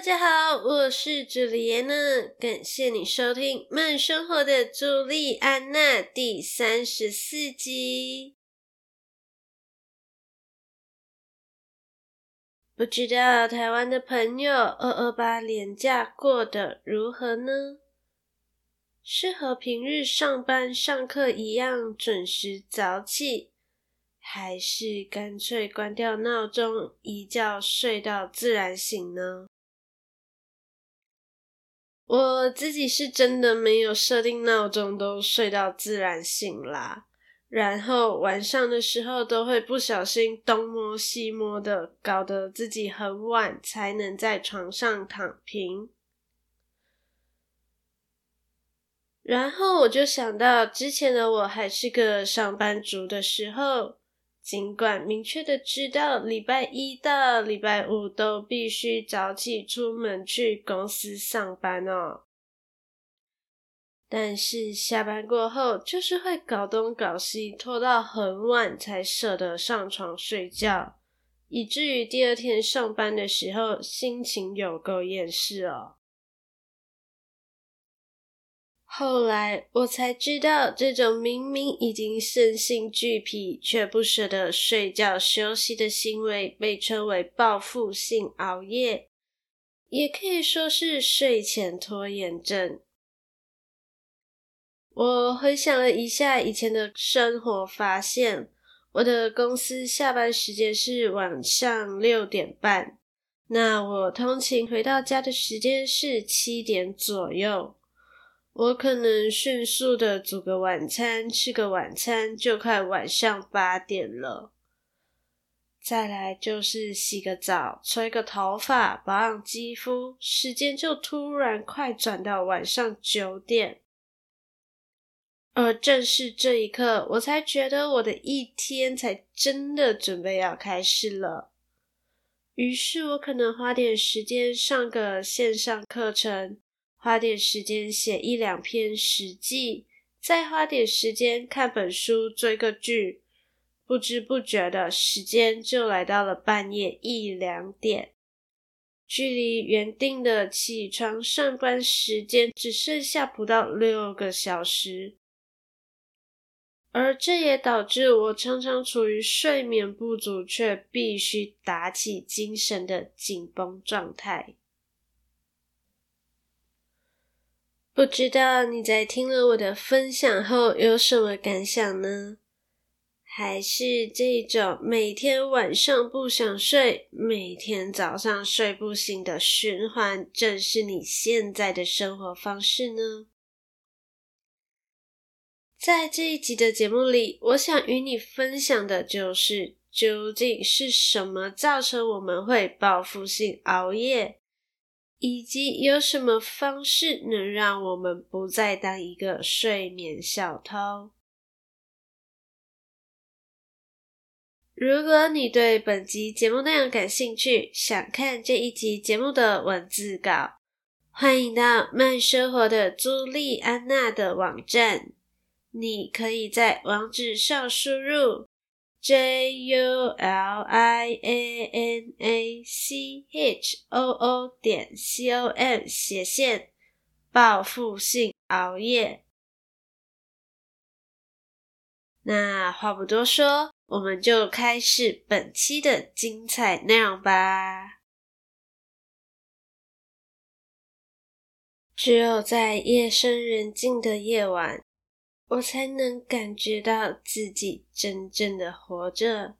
大家好，我是朱莉安娜，感谢你收听《慢生活的朱莉安娜》第三十四集。不知道台湾的朋友二二八连假过得如何呢？是和平日上班上课一样准时早起，还是干脆关掉闹钟，一觉睡到自然醒呢？我自己是真的没有设定闹钟，都睡到自然醒啦。然后晚上的时候都会不小心东摸西摸的，搞得自己很晚才能在床上躺平。然后我就想到之前的我还是个上班族的时候。尽管明确的知道礼拜一到礼拜五都必须早起出门去公司上班哦，但是下班过后就是会搞东搞西，拖到很晚才舍得上床睡觉，以至于第二天上班的时候心情有够厌世哦。后来我才知道，这种明明已经身心俱疲却不舍得睡觉休息的行为，被称为报复性熬夜，也可以说是睡前拖延症。我回想了一下以前的生活，发现我的公司下班时间是晚上六点半，那我通勤回到家的时间是七点左右。我可能迅速的煮个晚餐，吃个晚餐，就快晚上八点了。再来就是洗个澡，吹个头发，保养肌肤，时间就突然快转到晚上九点。而正是这一刻，我才觉得我的一天才真的准备要开始了。于是我可能花点时间上个线上课程。花点时间写一两篇史记，再花点时间看本书、追个剧，不知不觉的时间就来到了半夜一两点，距离原定的起床上班时间只剩下不到六个小时，而这也导致我常常处于睡眠不足却必须打起精神的紧绷状态。不知道你在听了我的分享后有什么感想呢？还是这种每天晚上不想睡，每天早上睡不醒的循环，正是你现在的生活方式呢？在这一集的节目里，我想与你分享的就是，究竟是什么造成我们会报复性熬夜？以及有什么方式能让我们不再当一个睡眠小偷？如果你对本集节目内容感兴趣，想看这一集节目的文字稿，欢迎到慢生活的朱莉安娜的网站，你可以在网址上输入。J U L I A N A C H O O 点 C O M 斜线报复性熬夜。那话不多说，我们就开始本期的精彩内容吧。只有在夜深人静的夜晚。我才能感觉到自己真正的活着。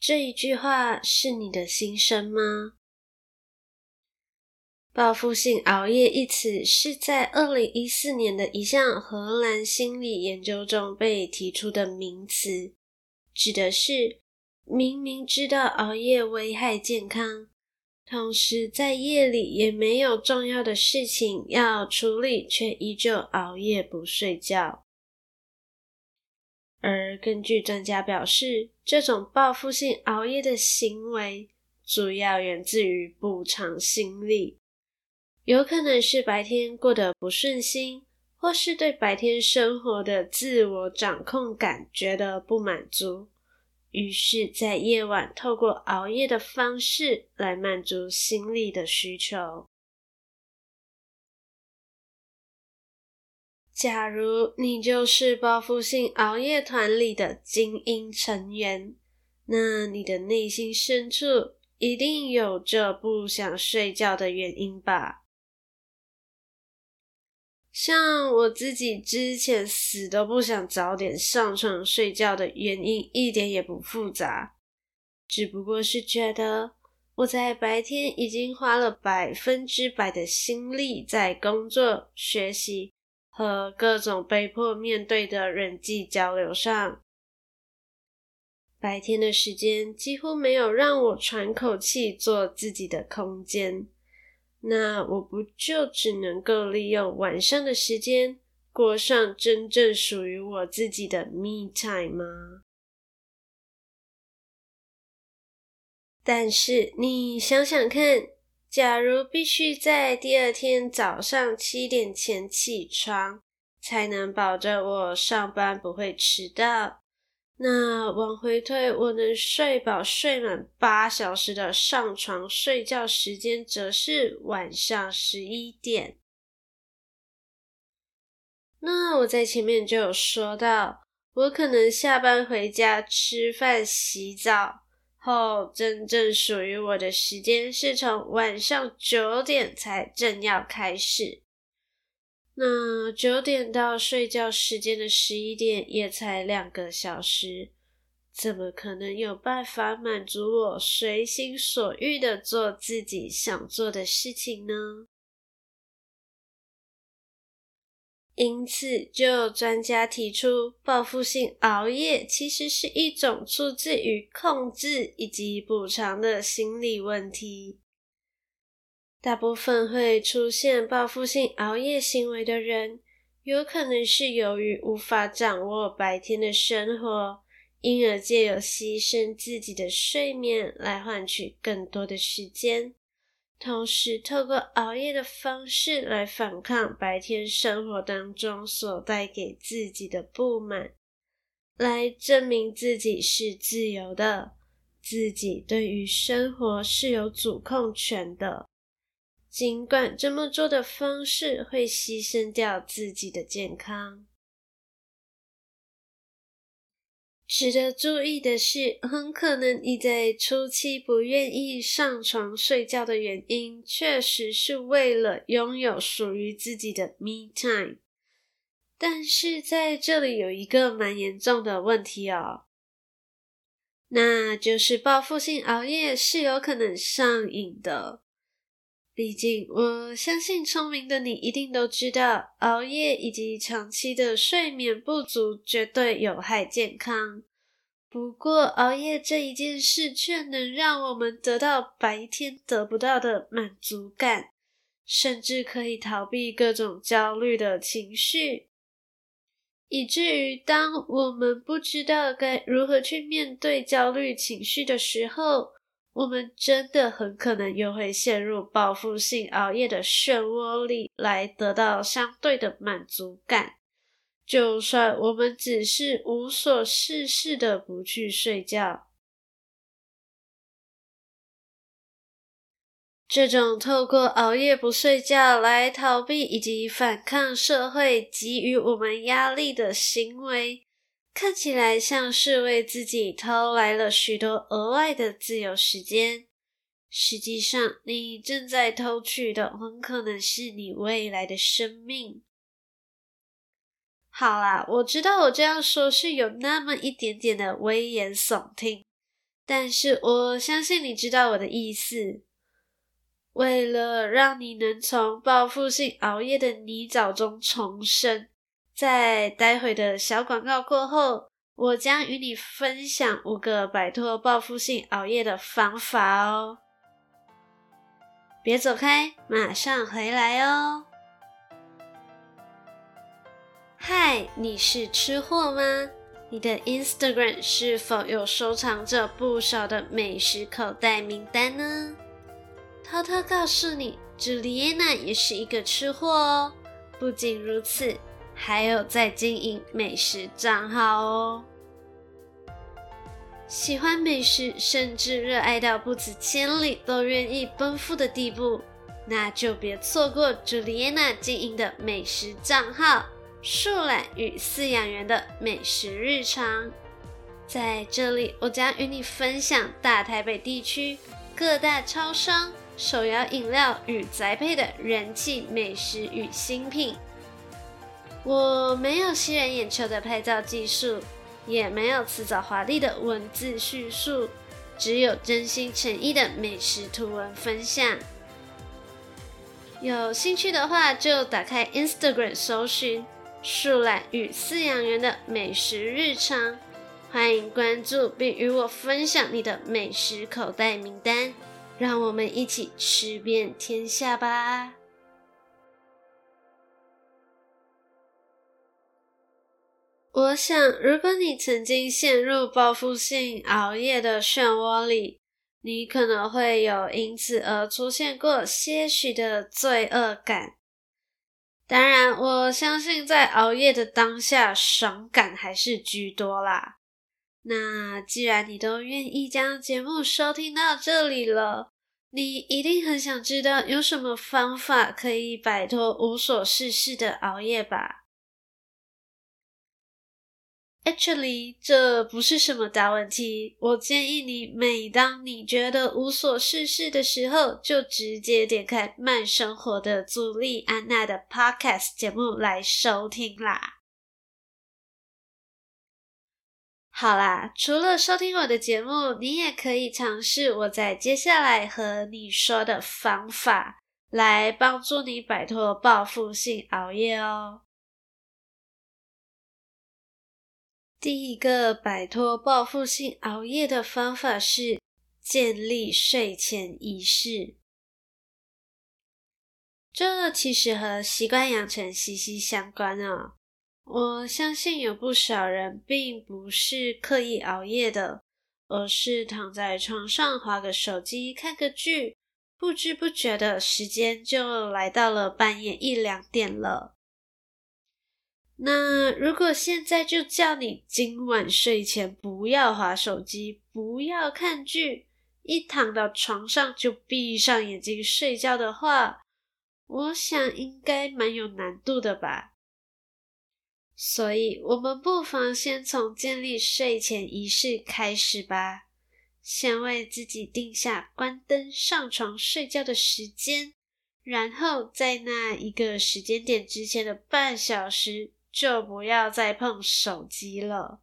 这一句话是你的心声吗？报复性熬夜一词是在二零一四年的一项荷兰心理研究中被提出的名词，指的是明明知道熬夜危害健康，同时在夜里也没有重要的事情要处理，却依旧熬夜不睡觉。而根据专家表示，这种报复性熬夜的行为主要源自于补偿心理，有可能是白天过得不顺心。或是对白天生活的自我掌控感觉得不满足，于是，在夜晚透过熬夜的方式来满足心理的需求。假如你就是报复性熬夜团里的精英成员，那你的内心深处一定有着不想睡觉的原因吧？像我自己之前死都不想早点上床睡觉的原因一点也不复杂，只不过是觉得我在白天已经花了百分之百的心力在工作、学习和各种被迫面对的人际交流上，白天的时间几乎没有让我喘口气、做自己的空间。那我不就只能够利用晚上的时间，过上真正属于我自己的 me time 吗？但是你想想看，假如必须在第二天早上七点前起床，才能保证我上班不会迟到。那往回推，我能睡饱睡满八小时的上床睡觉时间，则是晚上十一点。那我在前面就有说到，我可能下班回家吃饭、洗澡后，真正属于我的时间是从晚上九点才正要开始。那九点到睡觉时间的十一点也才两个小时，怎么可能有办法满足我随心所欲的做自己想做的事情呢？因此，就有专家提出，报复性熬夜其实是一种出自于控制以及补偿的心理问题。大部分会出现报复性熬夜行为的人，有可能是由于无法掌握白天的生活，因而借由牺牲自己的睡眠来换取更多的时间，同时透过熬夜的方式来反抗白天生活当中所带给自己的不满，来证明自己是自由的，自己对于生活是有主控权的。尽管这么做的方式会牺牲掉自己的健康，值得注意的是，很可能你在初期不愿意上床睡觉的原因，确实是为了拥有属于自己的 me time。但是在这里有一个蛮严重的问题哦，那就是报复性熬夜是有可能上瘾的。毕竟，我相信聪明的你一定都知道，熬夜以及长期的睡眠不足绝对有害健康。不过，熬夜这一件事却能让我们得到白天得不到的满足感，甚至可以逃避各种焦虑的情绪，以至于当我们不知道该如何去面对焦虑情绪的时候，我们真的很可能又会陷入报复性熬夜的漩涡里，来得到相对的满足感。就算我们只是无所事事的不去睡觉，这种透过熬夜不睡觉来逃避以及反抗社会给予我们压力的行为。看起来像是为自己偷来了许多额外的自由时间，实际上你正在偷取的很可能是你未来的生命。好啦，我知道我这样说是有那么一点点的危言耸听，但是我相信你知道我的意思。为了让你能从报复性熬夜的泥沼中重生。在待会的小广告过后，我将与你分享五个摆脱报复性熬夜的方法哦。别走开，马上回来哦。嗨，你是吃货吗？你的 Instagram 是否有收藏着不少的美食口袋名单呢？偷偷告诉你，朱莉安娜也是一个吃货哦。不仅如此，还有在经营美食账号哦。喜欢美食，甚至热爱到不辞千里都愿意奔赴的地步，那就别错过朱莉安娜经营的美食账号“树懒与饲养员的美食日常”。在这里，我将与你分享大台北地区各大超商、手摇饮料与宅配的人气美食与新品。我没有吸人眼球的拍照技术。也没有辞藻华丽的文字叙述，只有真心诚意的美食图文分享。有兴趣的话，就打开 Instagram 搜寻“树懒与饲养员的美食日常”，欢迎关注并与我分享你的美食口袋名单，让我们一起吃遍天下吧。我想，如果你曾经陷入报复性熬夜的漩涡里，你可能会有因此而出现过些许的罪恶感。当然，我相信在熬夜的当下，爽感还是居多啦。那既然你都愿意将节目收听到这里了，你一定很想知道有什么方法可以摆脱无所事事的熬夜吧？Actually，这不是什么大问题。我建议你，每当你觉得无所事事的时候，就直接点开慢生活的朱莉安娜的 Podcast 节目来收听啦。好啦，除了收听我的节目，你也可以尝试我在接下来和你说的方法，来帮助你摆脱报复性熬夜哦。第一个摆脱报复性熬夜的方法是建立睡前仪式。这其实和习惯养成息息相关哦。我相信有不少人并不是刻意熬夜的，而是躺在床上滑个手机、看个剧，不知不觉的时间就来到了半夜一两点了。那如果现在就叫你今晚睡前不要滑手机，不要看剧，一躺到床上就闭上眼睛睡觉的话，我想应该蛮有难度的吧。所以，我们不妨先从建立睡前仪式开始吧。先为自己定下关灯、上床睡觉的时间，然后在那一个时间点之前的半小时，就不要再碰手机了，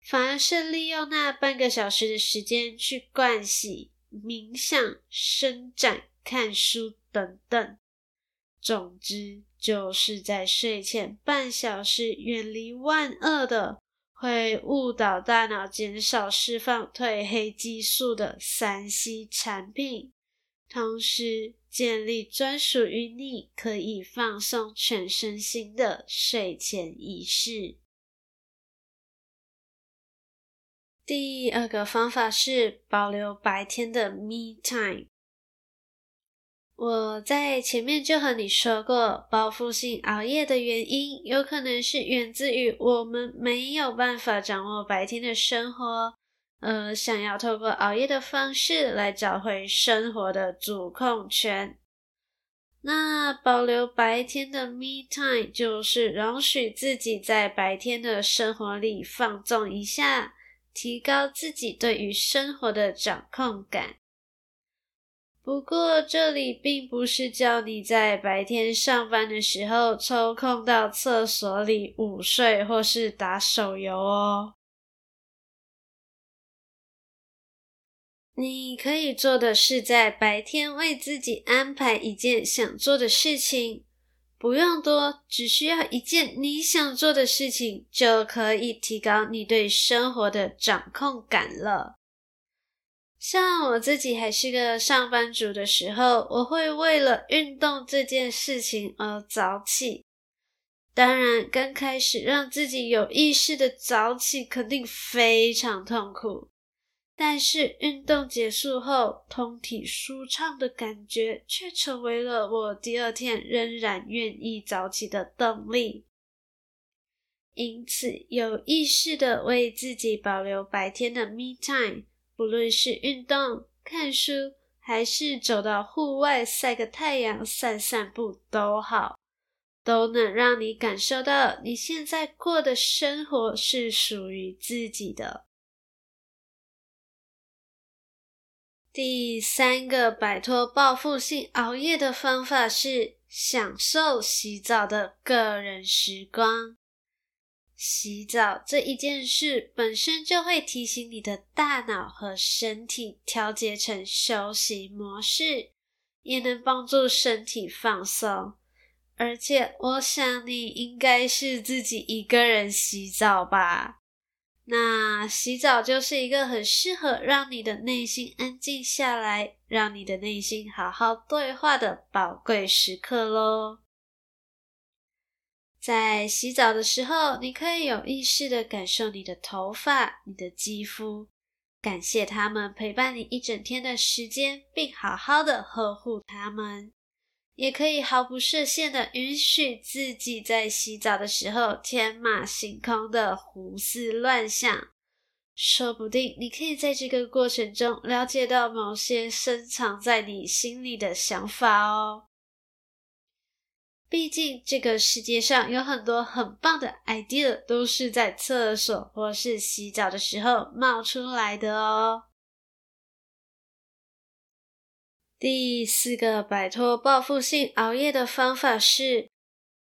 反而是利用那半个小时的时间去盥洗、冥想、伸展、看书等等。总之，就是在睡前半小时远离万恶的、会误导大脑、减少释放褪黑激素的三 C 产品。同时，建立专属于你可以放松全身心的睡前仪式。第二个方法是保留白天的 me time。我在前面就和你说过，报复性熬夜的原因，有可能是源自于我们没有办法掌握白天的生活。呃，想要透过熬夜的方式来找回生活的主控权。那保留白天的 me time，就是容许自己在白天的生活里放纵一下，提高自己对于生活的掌控感。不过，这里并不是叫你在白天上班的时候抽空到厕所里午睡或是打手游哦。你可以做的是，在白天为自己安排一件想做的事情，不用多，只需要一件你想做的事情，就可以提高你对生活的掌控感了。像我自己还是个上班族的时候，我会为了运动这件事情而早起。当然，刚开始让自己有意识的早起，肯定非常痛苦。但是运动结束后，通体舒畅的感觉却成为了我第二天仍然愿意早起的动力。因此，有意识的为自己保留白天的 me time，不论是运动、看书，还是走到户外晒个太阳、散散步都好。都能让你感受到你现在过的生活是属于自己的。第三个摆脱报复性熬夜的方法是享受洗澡的个人时光。洗澡这一件事本身就会提醒你的大脑和身体调节成休息模式，也能帮助身体放松。而且，我想你应该是自己一个人洗澡吧？那洗澡就是一个很适合让你的内心安静下来，让你的内心好好对话的宝贵时刻喽。在洗澡的时候，你可以有意识的感受你的头发、你的肌肤，感谢他们陪伴你一整天的时间，并好好的呵护他们。也可以毫不设限的允许自己在洗澡的时候天马行空的胡思乱想，说不定你可以在这个过程中了解到某些深藏在你心里的想法哦。毕竟这个世界上有很多很棒的 idea 都是在厕所或是洗澡的时候冒出来的哦。第四个摆脱报复性熬夜的方法是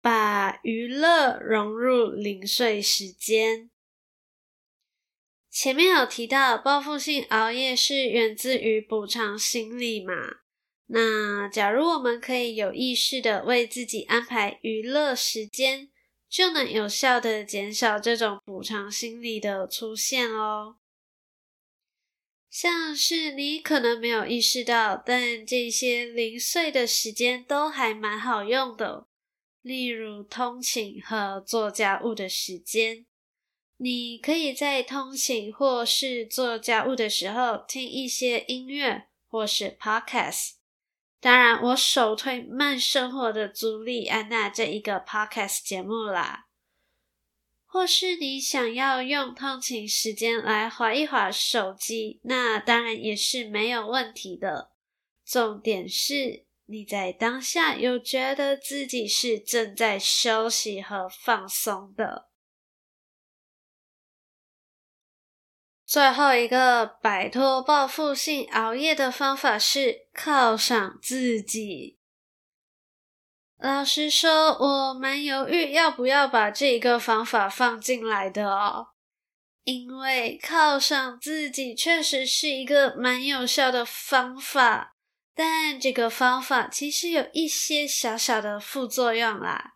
把娱乐融入零碎时间。前面有提到，报复性熬夜是源自于补偿心理嘛？那假如我们可以有意识的为自己安排娱乐时间，就能有效的减少这种补偿心理的出现哦。像是你可能没有意识到，但这些零碎的时间都还蛮好用的。例如通勤和做家务的时间，你可以在通勤或是做家务的时候听一些音乐或是 podcast。当然，我首推慢生活的朱莉安娜这一个 podcast 节目啦。或是你想要用通勤时间来滑一滑手机，那当然也是没有问题的。重点是你在当下有觉得自己是正在休息和放松的。最后一个摆脱报复性熬夜的方法是犒赏自己。老实说，我蛮犹豫要不要把这个方法放进来的哦，因为犒赏自己确实是一个蛮有效的方法，但这个方法其实有一些小小的副作用啦。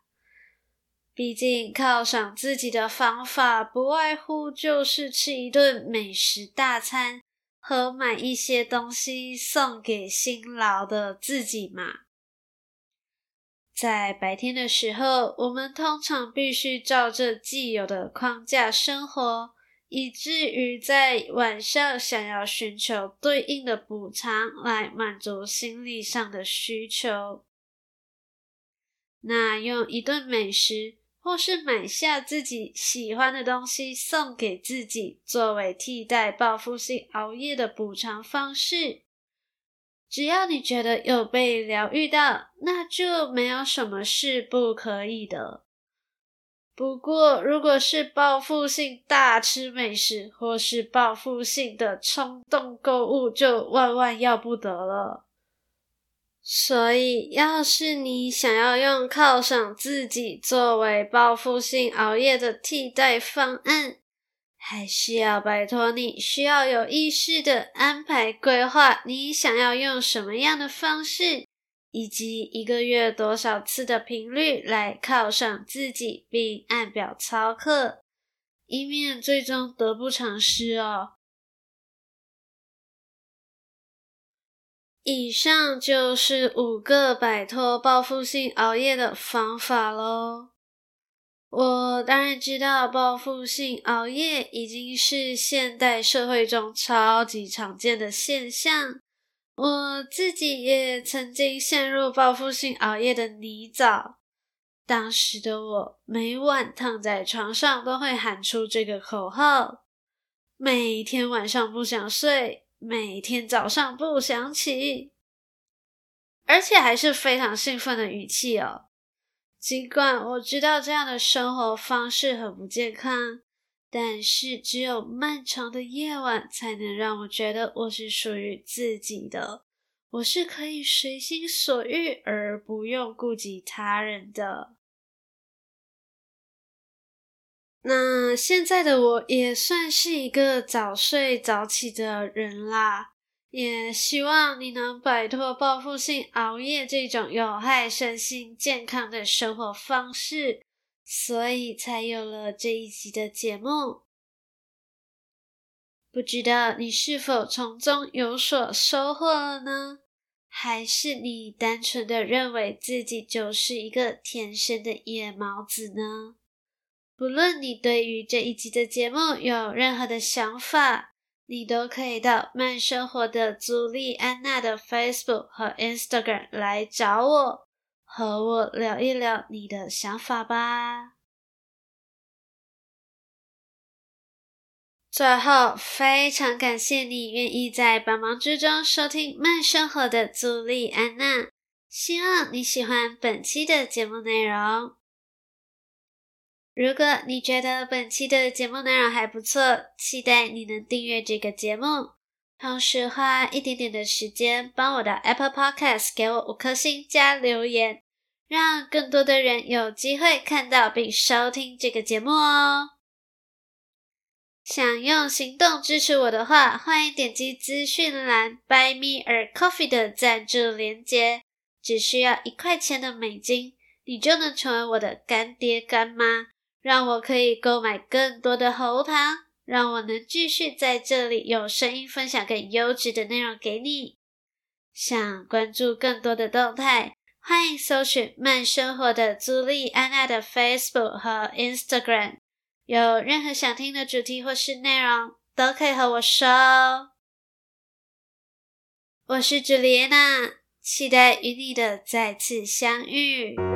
毕竟犒赏自己的方法不外乎就是吃一顿美食大餐和买一些东西送给辛劳的自己嘛。在白天的时候，我们通常必须照着既有的框架生活，以至于在晚上想要寻求对应的补偿来满足心理上的需求。那用一顿美食，或是买下自己喜欢的东西送给自己，作为替代报复性熬夜的补偿方式。只要你觉得有被疗愈到，那就没有什么是不可以的。不过，如果是报复性大吃美食，或是报复性的冲动购物，就万万要不得了。所以，要是你想要用犒赏自己作为报复性熬夜的替代方案，还是要拜托你，需要有意识的安排规划，你想要用什么样的方式，以及一个月多少次的频率来犒赏自己，并按表操课，以免最终得不偿失哦。以上就是五个摆脱报复性熬夜的方法喽。我当然知道，报复性熬夜已经是现代社会中超级常见的现象。我自己也曾经陷入报复性熬夜的泥沼。当时的我，每晚躺在床上都会喊出这个口号：每天晚上不想睡，每天早上不想起，而且还是非常兴奋的语气哦。尽管我知道这样的生活方式很不健康，但是只有漫长的夜晚才能让我觉得我是属于自己的，我是可以随心所欲而不用顾及他人的。那现在的我也算是一个早睡早起的人啦。也希望你能摆脱报复性熬夜这种有害身心健康的生活方式，所以才有了这一集的节目。不知道你是否从中有所收获了呢？还是你单纯的认为自己就是一个天生的夜猫子呢？不论你对于这一集的节目有任何的想法，你都可以到慢生活的朱莉安娜的 Facebook 和 Instagram 来找我，和我聊一聊你的想法吧。最后，非常感谢你愿意在百忙之中收听慢生活的朱莉安娜，希望你喜欢本期的节目内容。如果你觉得本期的节目内容还不错，期待你能订阅这个节目，同时花一点点的时间帮我的 Apple Podcast 给我五颗星加留言，让更多的人有机会看到并收听这个节目哦。想用行动支持我的话，欢迎点击资讯栏 Buy Me a Coffee 的赞助连接，只需要一块钱的美金，你就能成为我的干爹干妈。让我可以购买更多的喉糖，让我能继续在这里有声音分享更优质的内容给你。想关注更多的动态，欢迎搜寻慢生活的朱莉安娜的 Facebook 和 Instagram。有任何想听的主题或是内容，都可以和我说。我是朱莉安娜，期待与你的再次相遇。